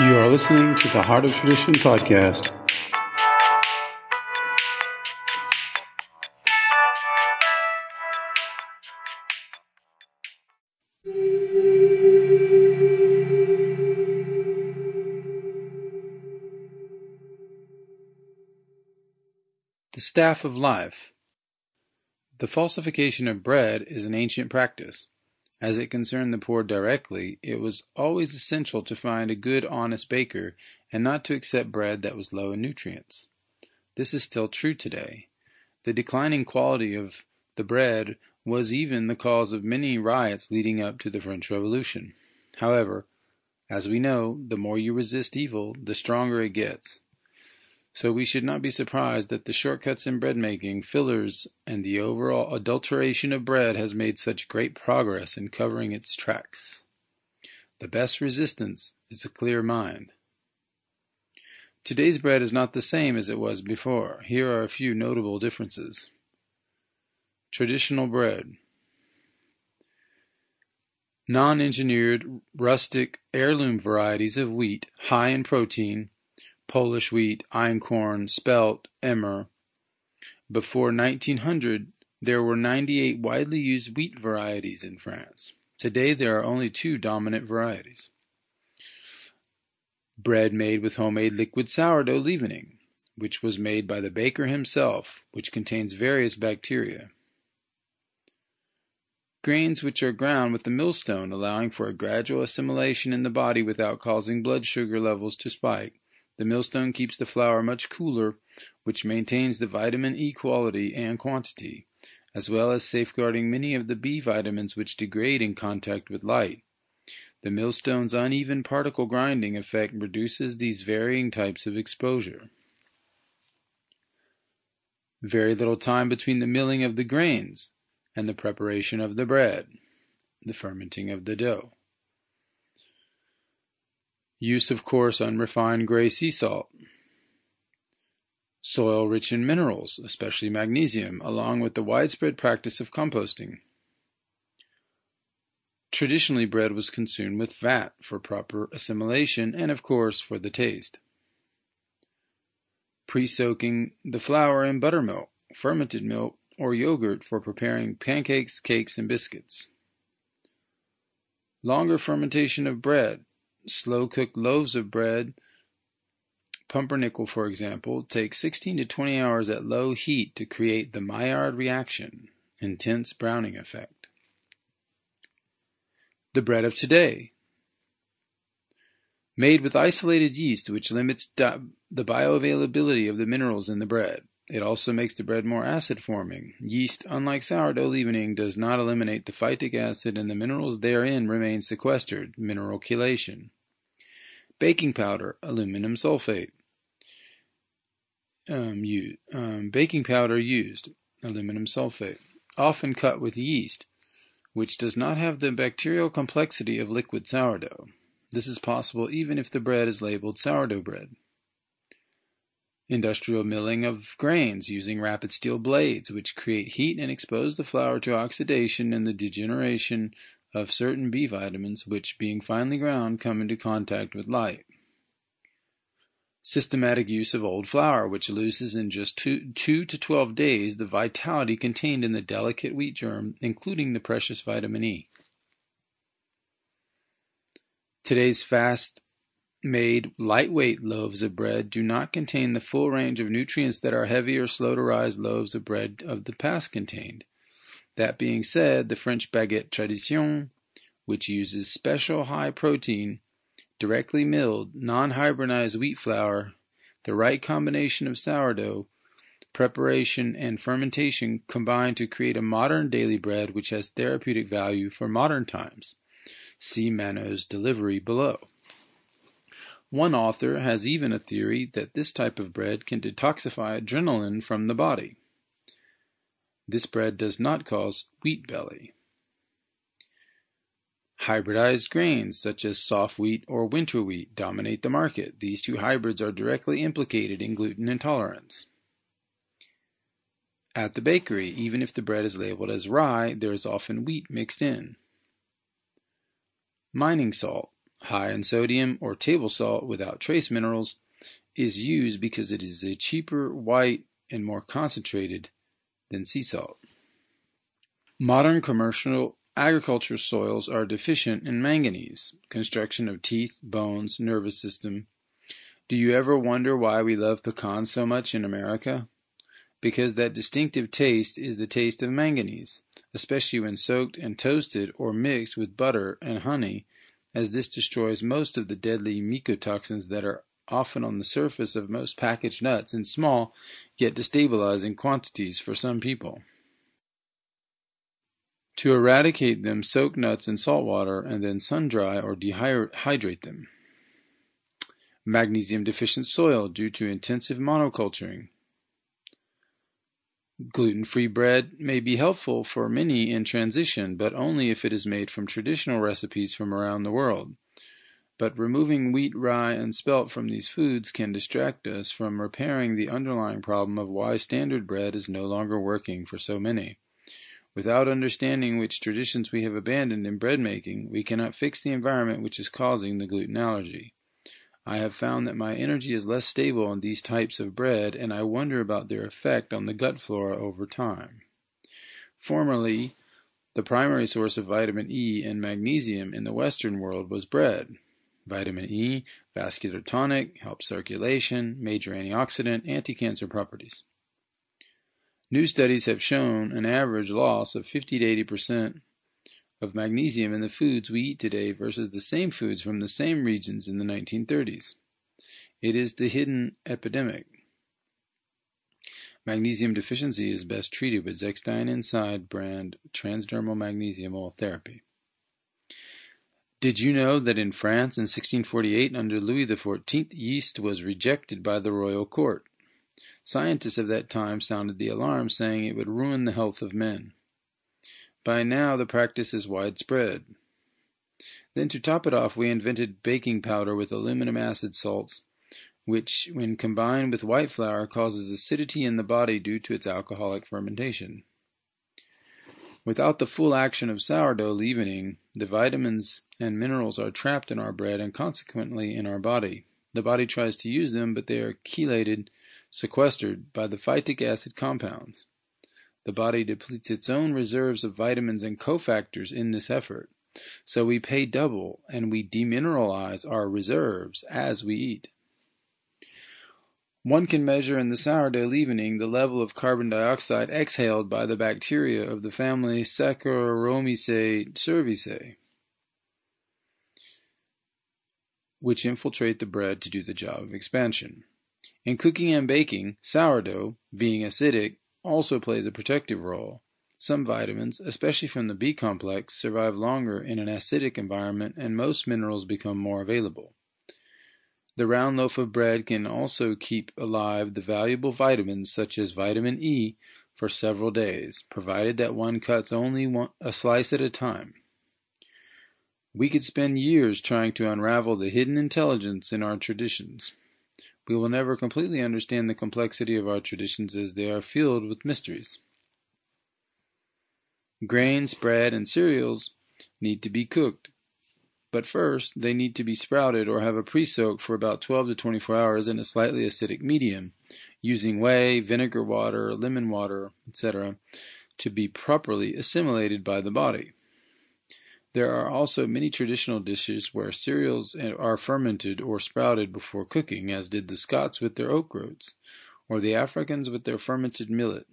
You are listening to the Heart of Tradition podcast. The Staff of Life The falsification of bread is an ancient practice. As it concerned the poor directly, it was always essential to find a good honest baker and not to accept bread that was low in nutrients. This is still true today. The declining quality of the bread was even the cause of many riots leading up to the French Revolution. However, as we know, the more you resist evil, the stronger it gets. So we should not be surprised that the shortcuts in bread making, fillers, and the overall adulteration of bread has made such great progress in covering its tracks. The best resistance is a clear mind. Today's bread is not the same as it was before. Here are a few notable differences. Traditional bread. Non engineered, rustic, heirloom varieties of wheat, high in protein, Polish wheat, einkorn, spelt, emmer. Before 1900 there were 98 widely used wheat varieties in France. Today there are only two dominant varieties. Bread made with homemade liquid sourdough leavening, which was made by the baker himself, which contains various bacteria. Grains which are ground with the millstone, allowing for a gradual assimilation in the body without causing blood sugar levels to spike the millstone keeps the flour much cooler, which maintains the vitamin E quality and quantity, as well as safeguarding many of the B vitamins which degrade in contact with light. The millstone's uneven particle grinding effect reduces these varying types of exposure. Very little time between the milling of the grains and the preparation of the bread, the fermenting of the dough. Use of coarse unrefined gray sea salt. Soil rich in minerals, especially magnesium, along with the widespread practice of composting. Traditionally bread was consumed with fat for proper assimilation and of course for the taste. Pre-soaking the flour in buttermilk, fermented milk, or yogurt for preparing pancakes, cakes, and biscuits. Longer fermentation of bread, slow-cooked loaves of bread, pumpernickel for example, take 16 to 20 hours at low heat to create the Maillard reaction, intense browning effect. The bread of today, made with isolated yeast which limits the bioavailability of the minerals in the bread. It also makes the bread more acid forming. Yeast, unlike sourdough leavening, does not eliminate the phytic acid and the minerals therein remain sequestered, mineral chelation baking powder, aluminum sulfate. Um, um, baking powder used, aluminum sulfate, often cut with yeast, which does not have the bacterial complexity of liquid sourdough. This is possible even if the bread is labeled sourdough bread. Industrial milling of grains using rapid steel blades, which create heat and expose the flour to oxidation and the degeneration of certain B vitamins which, being finely ground, come into contact with light. Systematic use of old flour, which loses in just two, two to 12 days the vitality contained in the delicate wheat germ, including the precious vitamin E. Today's fast made lightweight loaves of bread do not contain the full range of nutrients that our heavy or slow to rise loaves of bread of the past contained. That being said, the French baguette tradition, which uses special high protein, directly milled, non-hybridized wheat flour, the right combination of sourdough, preparation, and fermentation combine to create a modern daily bread which has therapeutic value for modern times. See mannose delivery below. One author has even a theory that this type of bread can detoxify adrenaline from the body. This bread does not cause wheat belly. Hybridized grains such as soft wheat or winter wheat dominate the market. These two hybrids are directly implicated in gluten intolerance. At the bakery, even if the bread is labeled as rye, there is often wheat mixed in. Mining salt, high in sodium or table salt without trace minerals, is used because it is a cheaper, white, and more concentrated than sea salt. Modern commercial agriculture soils are deficient in manganese, construction of teeth, bones, nervous system. Do you ever wonder why we love pecans so much in America? Because that distinctive taste is the taste of manganese, especially when soaked and toasted or mixed with butter and honey, as this destroys most of the deadly mycotoxins that are often on the surface of most packaged nuts in small yet destabilizing quantities for some people. To eradicate them, soak nuts in salt water and then sun dry or dehydrate them. Magnesium deficient soil due to intensive monoculturing. Gluten free bread may be helpful for many in transition, but only if it is made from traditional recipes from around the world. But removing wheat, rye, and spelt from these foods can distract us from repairing the underlying problem of why standard bread is no longer working for so many. Without understanding which traditions we have abandoned in bread making, we cannot fix the environment which is causing the gluten allergy. I have found that my energy is less stable on these types of bread, and I wonder about their effect on the gut flora over time. Formerly, the primary source of vitamin E and magnesium in the Western world was bread. Vitamin E, vascular tonic, helps circulation, major antioxidant, anti-cancer properties. New studies have shown an average loss of 50 to 80 percent of magnesium in the foods we eat today versus the same foods from the same regions in the 1930s. It is the hidden epidemic. Magnesium deficiency is best treated with Zechstein Inside brand transdermal magnesium oil therapy. Did you know that in France in 1648 under Louis XIV yeast was rejected by the royal court? Scientists of that time sounded the alarm saying it would ruin the health of men. By now the practice is widespread. Then to top it off we invented baking powder with aluminum acid salts, which when combined with white flour causes acidity in the body due to its alcoholic fermentation. Without the full action of sourdough leavening, the vitamins and minerals are trapped in our bread and consequently in our body. The body tries to use them, but they are chelated, sequestered by the phytic acid compounds. The body depletes its own reserves of vitamins and cofactors in this effort. So we pay double and we demineralize our reserves as we eat. One can measure in the sourdough leavening the level of carbon dioxide exhaled by the bacteria of the family Saccharomyces cerevisiae, which infiltrate the bread to do the job of expansion. In cooking and baking, sourdough, being acidic, also plays a protective role. Some vitamins, especially from the B complex, survive longer in an acidic environment and most minerals become more available. The round loaf of bread can also keep alive the valuable vitamins such as vitamin E for several days, provided that one cuts only one, a slice at a time. We could spend years trying to unravel the hidden intelligence in our traditions. We will never completely understand the complexity of our traditions as they are filled with mysteries. Grains, bread, and cereals need to be cooked, but first, they need to be sprouted or have a pre-soak for about 12 to 24 hours in a slightly acidic medium, using whey, vinegar water, lemon water, etc., to be properly assimilated by the body. There are also many traditional dishes where cereals are fermented or sprouted before cooking, as did the Scots with their oat groats, or the Africans with their fermented millet,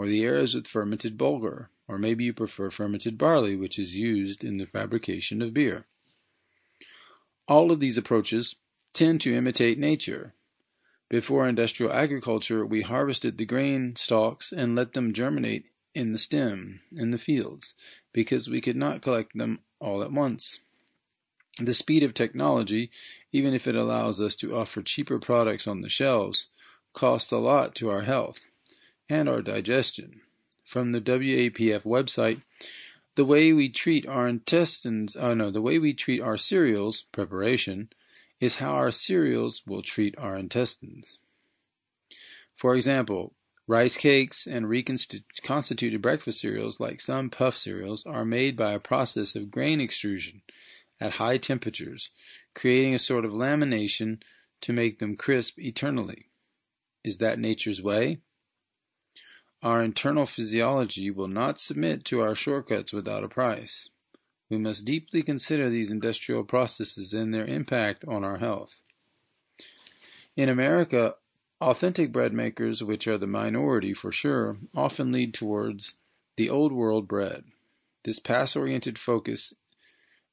or the Arabs with fermented bulgur, or maybe you prefer fermented barley, which is used in the fabrication of beer. All of these approaches tend to imitate nature. Before industrial agriculture, we harvested the grain stalks and let them germinate in the stem, in the fields, because we could not collect them all at once. The speed of technology, even if it allows us to offer cheaper products on the shelves, costs a lot to our health and our digestion. From the WAPF website, the way we treat our intestines, oh no, the way we treat our cereals, preparation, is how our cereals will treat our intestines. For example, rice cakes and reconstituted breakfast cereals, like some puff cereals, are made by a process of grain extrusion, at high temperatures, creating a sort of lamination to make them crisp eternally. Is that nature's way? Our internal physiology will not submit to our shortcuts without a price. We must deeply consider these industrial processes and their impact on our health. In America, authentic bread makers, which are the minority for sure, often lead towards the old world bread. This pass oriented focus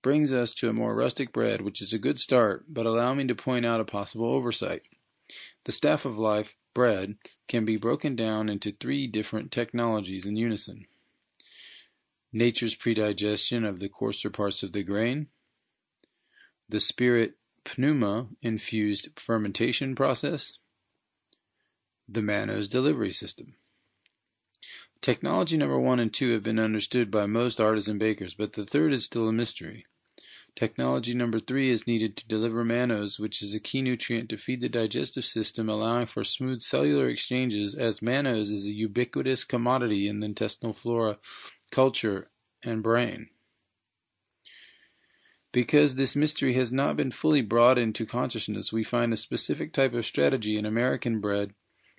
brings us to a more rustic bread, which is a good start, but allow me to point out a possible oversight. The staff of life bread can be broken down into three different technologies in unison. Nature's predigestion of the coarser parts of the grain, the spirit pneuma infused fermentation process, the mannose delivery system. Technology number one and two have been understood by most artisan bakers, but the third is still a mystery. Technology number three is needed to deliver mannose, which is a key nutrient to feed the digestive system, allowing for smooth cellular exchanges, as mannose is a ubiquitous commodity in the intestinal flora, culture, and brain. Because this mystery has not been fully brought into consciousness, we find a specific type of strategy in American bread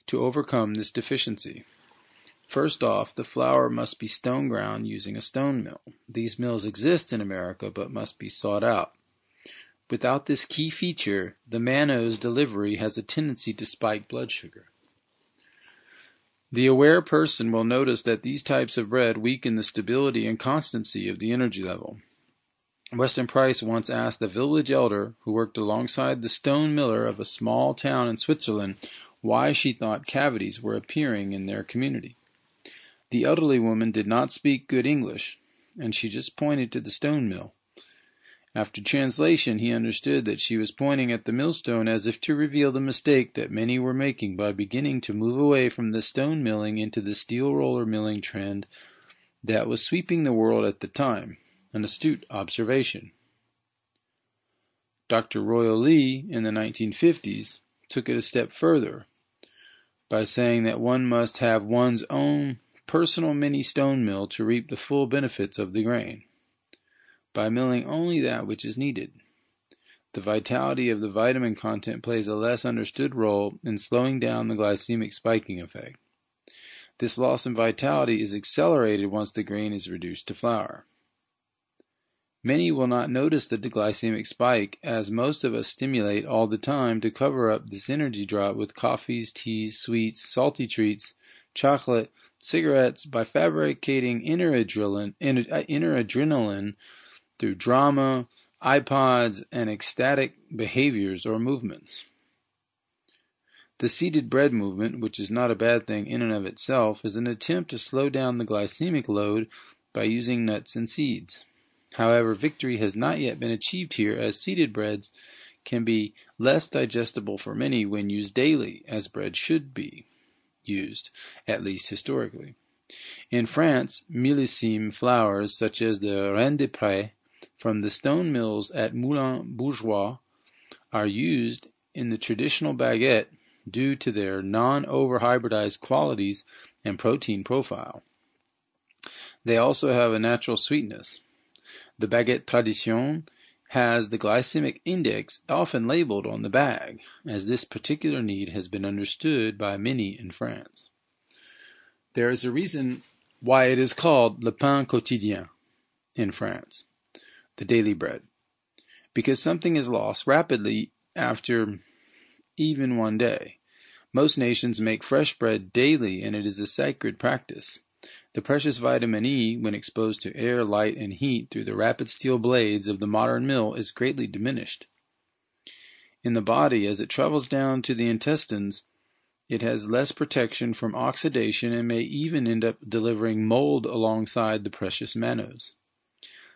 to overcome this deficiency. First off, the flour must be stone ground using a stone mill. These mills exist in America but must be sought out. Without this key feature, the mannose delivery has a tendency to spike blood sugar. The aware person will notice that these types of bread weaken the stability and constancy of the energy level. Weston Price once asked the village elder who worked alongside the stone miller of a small town in Switzerland why she thought cavities were appearing in their community. The elderly woman did not speak good English, and she just pointed to the stone mill. After translation, he understood that she was pointing at the millstone as if to reveal the mistake that many were making by beginning to move away from the stone milling into the steel roller milling trend that was sweeping the world at the time. An astute observation. Dr. Royal Lee, in the 1950s, took it a step further by saying that one must have one's own personal mini stone mill to reap the full benefits of the grain, by milling only that which is needed. The vitality of the vitamin content plays a less understood role in slowing down the glycemic spiking effect. This loss in vitality is accelerated once the grain is reduced to flour. Many will not notice the glycemic spike, as most of us stimulate all the time to cover up this energy drop with coffees, teas, sweets, salty treats, chocolate, cigarettes by fabricating inner adrenaline, uh, inner adrenaline through drama, iPods, and ecstatic behaviors or movements. The seeded bread movement, which is not a bad thing in and of itself, is an attempt to slow down the glycemic load by using nuts and seeds. However, victory has not yet been achieved here, as seeded breads can be less digestible for many when used daily, as bread should be used, at least historically. In France, millésime flours such as the Reine des Prés from the stone mills at Moulins Bourgeois are used in the traditional baguette due to their non-over-hybridized qualities and protein profile. They also have a natural sweetness. The baguette tradition has the glycemic index often labeled on the bag, as this particular need has been understood by many in France. There is a reason why it is called le pain quotidien in France, the daily bread, because something is lost rapidly after even one day. Most nations make fresh bread daily, and it is a sacred practice. The precious vitamin E, when exposed to air, light, and heat through the rapid steel blades of the modern mill, is greatly diminished. In the body, as it travels down to the intestines, it has less protection from oxidation and may even end up delivering mold alongside the precious mannose.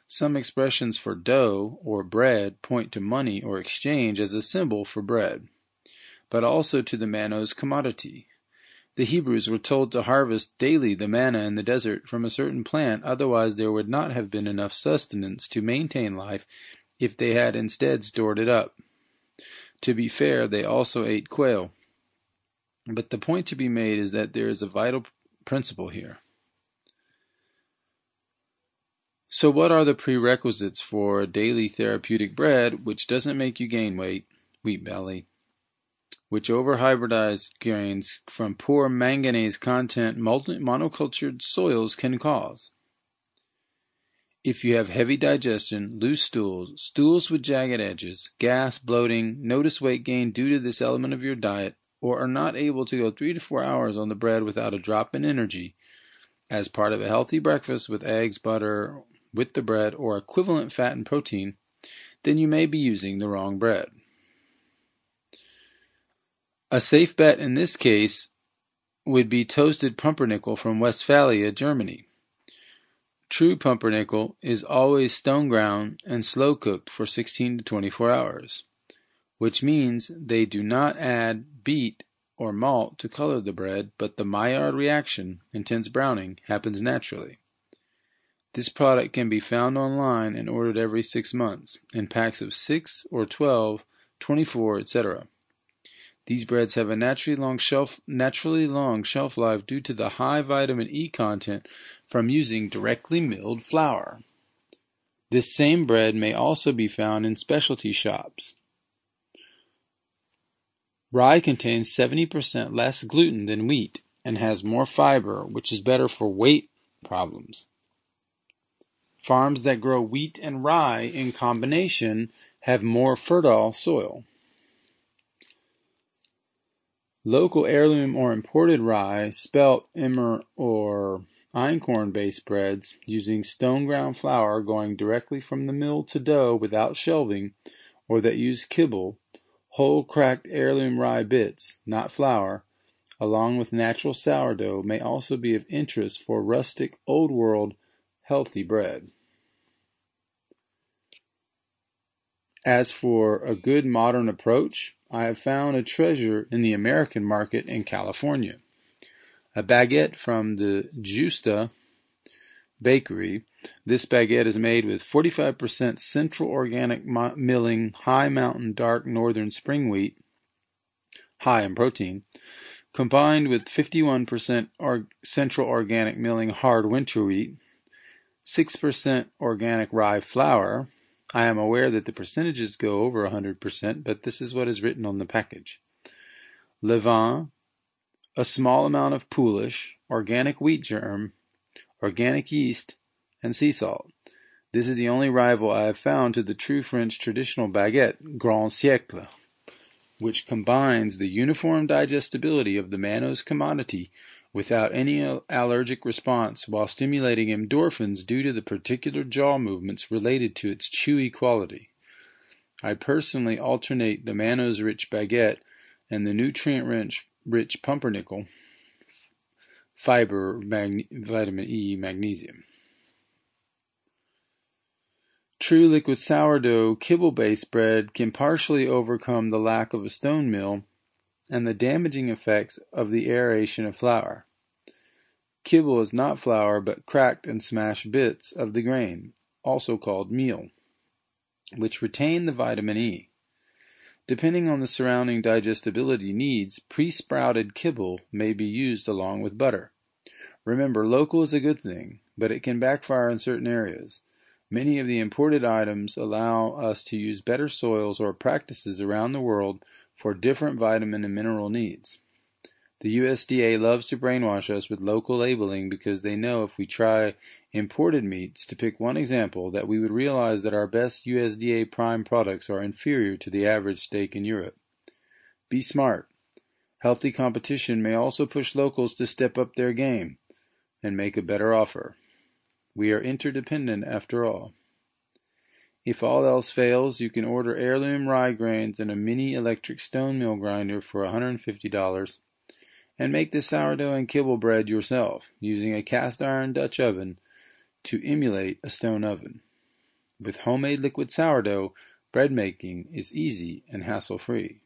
Some expressions for dough or bread point to money or exchange as a symbol for bread, but also to the mannose commodity, the Hebrews were told to harvest daily the manna in the desert from a certain plant, otherwise there would not have been enough sustenance to maintain life if they had instead stored it up. To be fair, they also ate quail. But the point to be made is that there is a vital principle here. So, what are the prerequisites for daily therapeutic bread which doesn't make you gain weight? Wheat belly. Which over hybridized grains from poor manganese content monocultured soils can cause. If you have heavy digestion, loose stools, stools with jagged edges, gas, bloating, notice weight gain due to this element of your diet, or are not able to go three to four hours on the bread without a drop in energy, as part of a healthy breakfast with eggs, butter, with the bread or equivalent fat and protein, then you may be using the wrong bread. A safe bet in this case would be toasted pumpernickel from Westphalia, Germany. True pumpernickel is always stone ground and slow cooked for 16 to 24 hours, which means they do not add beet or malt to color the bread, but the Maillard reaction, intense browning, happens naturally. This product can be found online and ordered every six months, in packs of 6 or 12, 24, etc. These breads have a naturally long shelf naturally long shelf life due to the high vitamin E content from using directly milled flour. This same bread may also be found in specialty shops. Rye contains 70% less gluten than wheat and has more fiber, which is better for weight problems. Farms that grow wheat and rye in combination have more fertile soil. Local heirloom or imported rye, spelt, emmer, or einkorn based breads using stone ground flour going directly from the mill to dough without shelving, or that use kibble, whole cracked heirloom rye bits, not flour, along with natural sourdough may also be of interest for rustic old world healthy bread. As for a good modern approach, I have found a treasure in the American market in California. A baguette from the Justa bakery. This baguette is made with 45% central organic milling, high mountain dark northern spring wheat, high in protein, combined with 51% or central organic milling hard winter wheat, 6% organic rye flour. I am aware that the percentages go over 100%, but this is what is written on the package. Levain, a small amount of poolish, organic wheat germ, organic yeast, and sea salt. This is the only rival I have found to the true French traditional baguette, Grand Siècle which combines the uniform digestibility of the mannose commodity without any allergic response while stimulating endorphins due to the particular jaw movements related to its chewy quality. I personally alternate the mannose rich baguette and the nutrient rich, rich pumpernickel fiber vitamin E magnesium. True liquid sourdough kibble-based bread can partially overcome the lack of a stone mill and the damaging effects of the aeration of flour. Kibble is not flour but cracked and smashed bits of the grain, also called meal, which retain the vitamin E. Depending on the surrounding digestibility needs, pre-sprouted kibble may be used along with butter. Remember, local is a good thing, but it can backfire in certain areas. Many of the imported items allow us to use better soils or practices around the world for different vitamin and mineral needs. The USDA loves to brainwash us with local labeling because they know if we try imported meats, to pick one example, that we would realize that our best USDA prime products are inferior to the average steak in Europe. Be smart. Healthy competition may also push locals to step up their game and make a better offer. We are interdependent after all. If all else fails, you can order heirloom rye grains and a mini electric stone mill grinder for $150 and make the sourdough and kibble bread yourself using a cast iron Dutch oven to emulate a stone oven. With homemade liquid sourdough, bread making is easy and hassle free.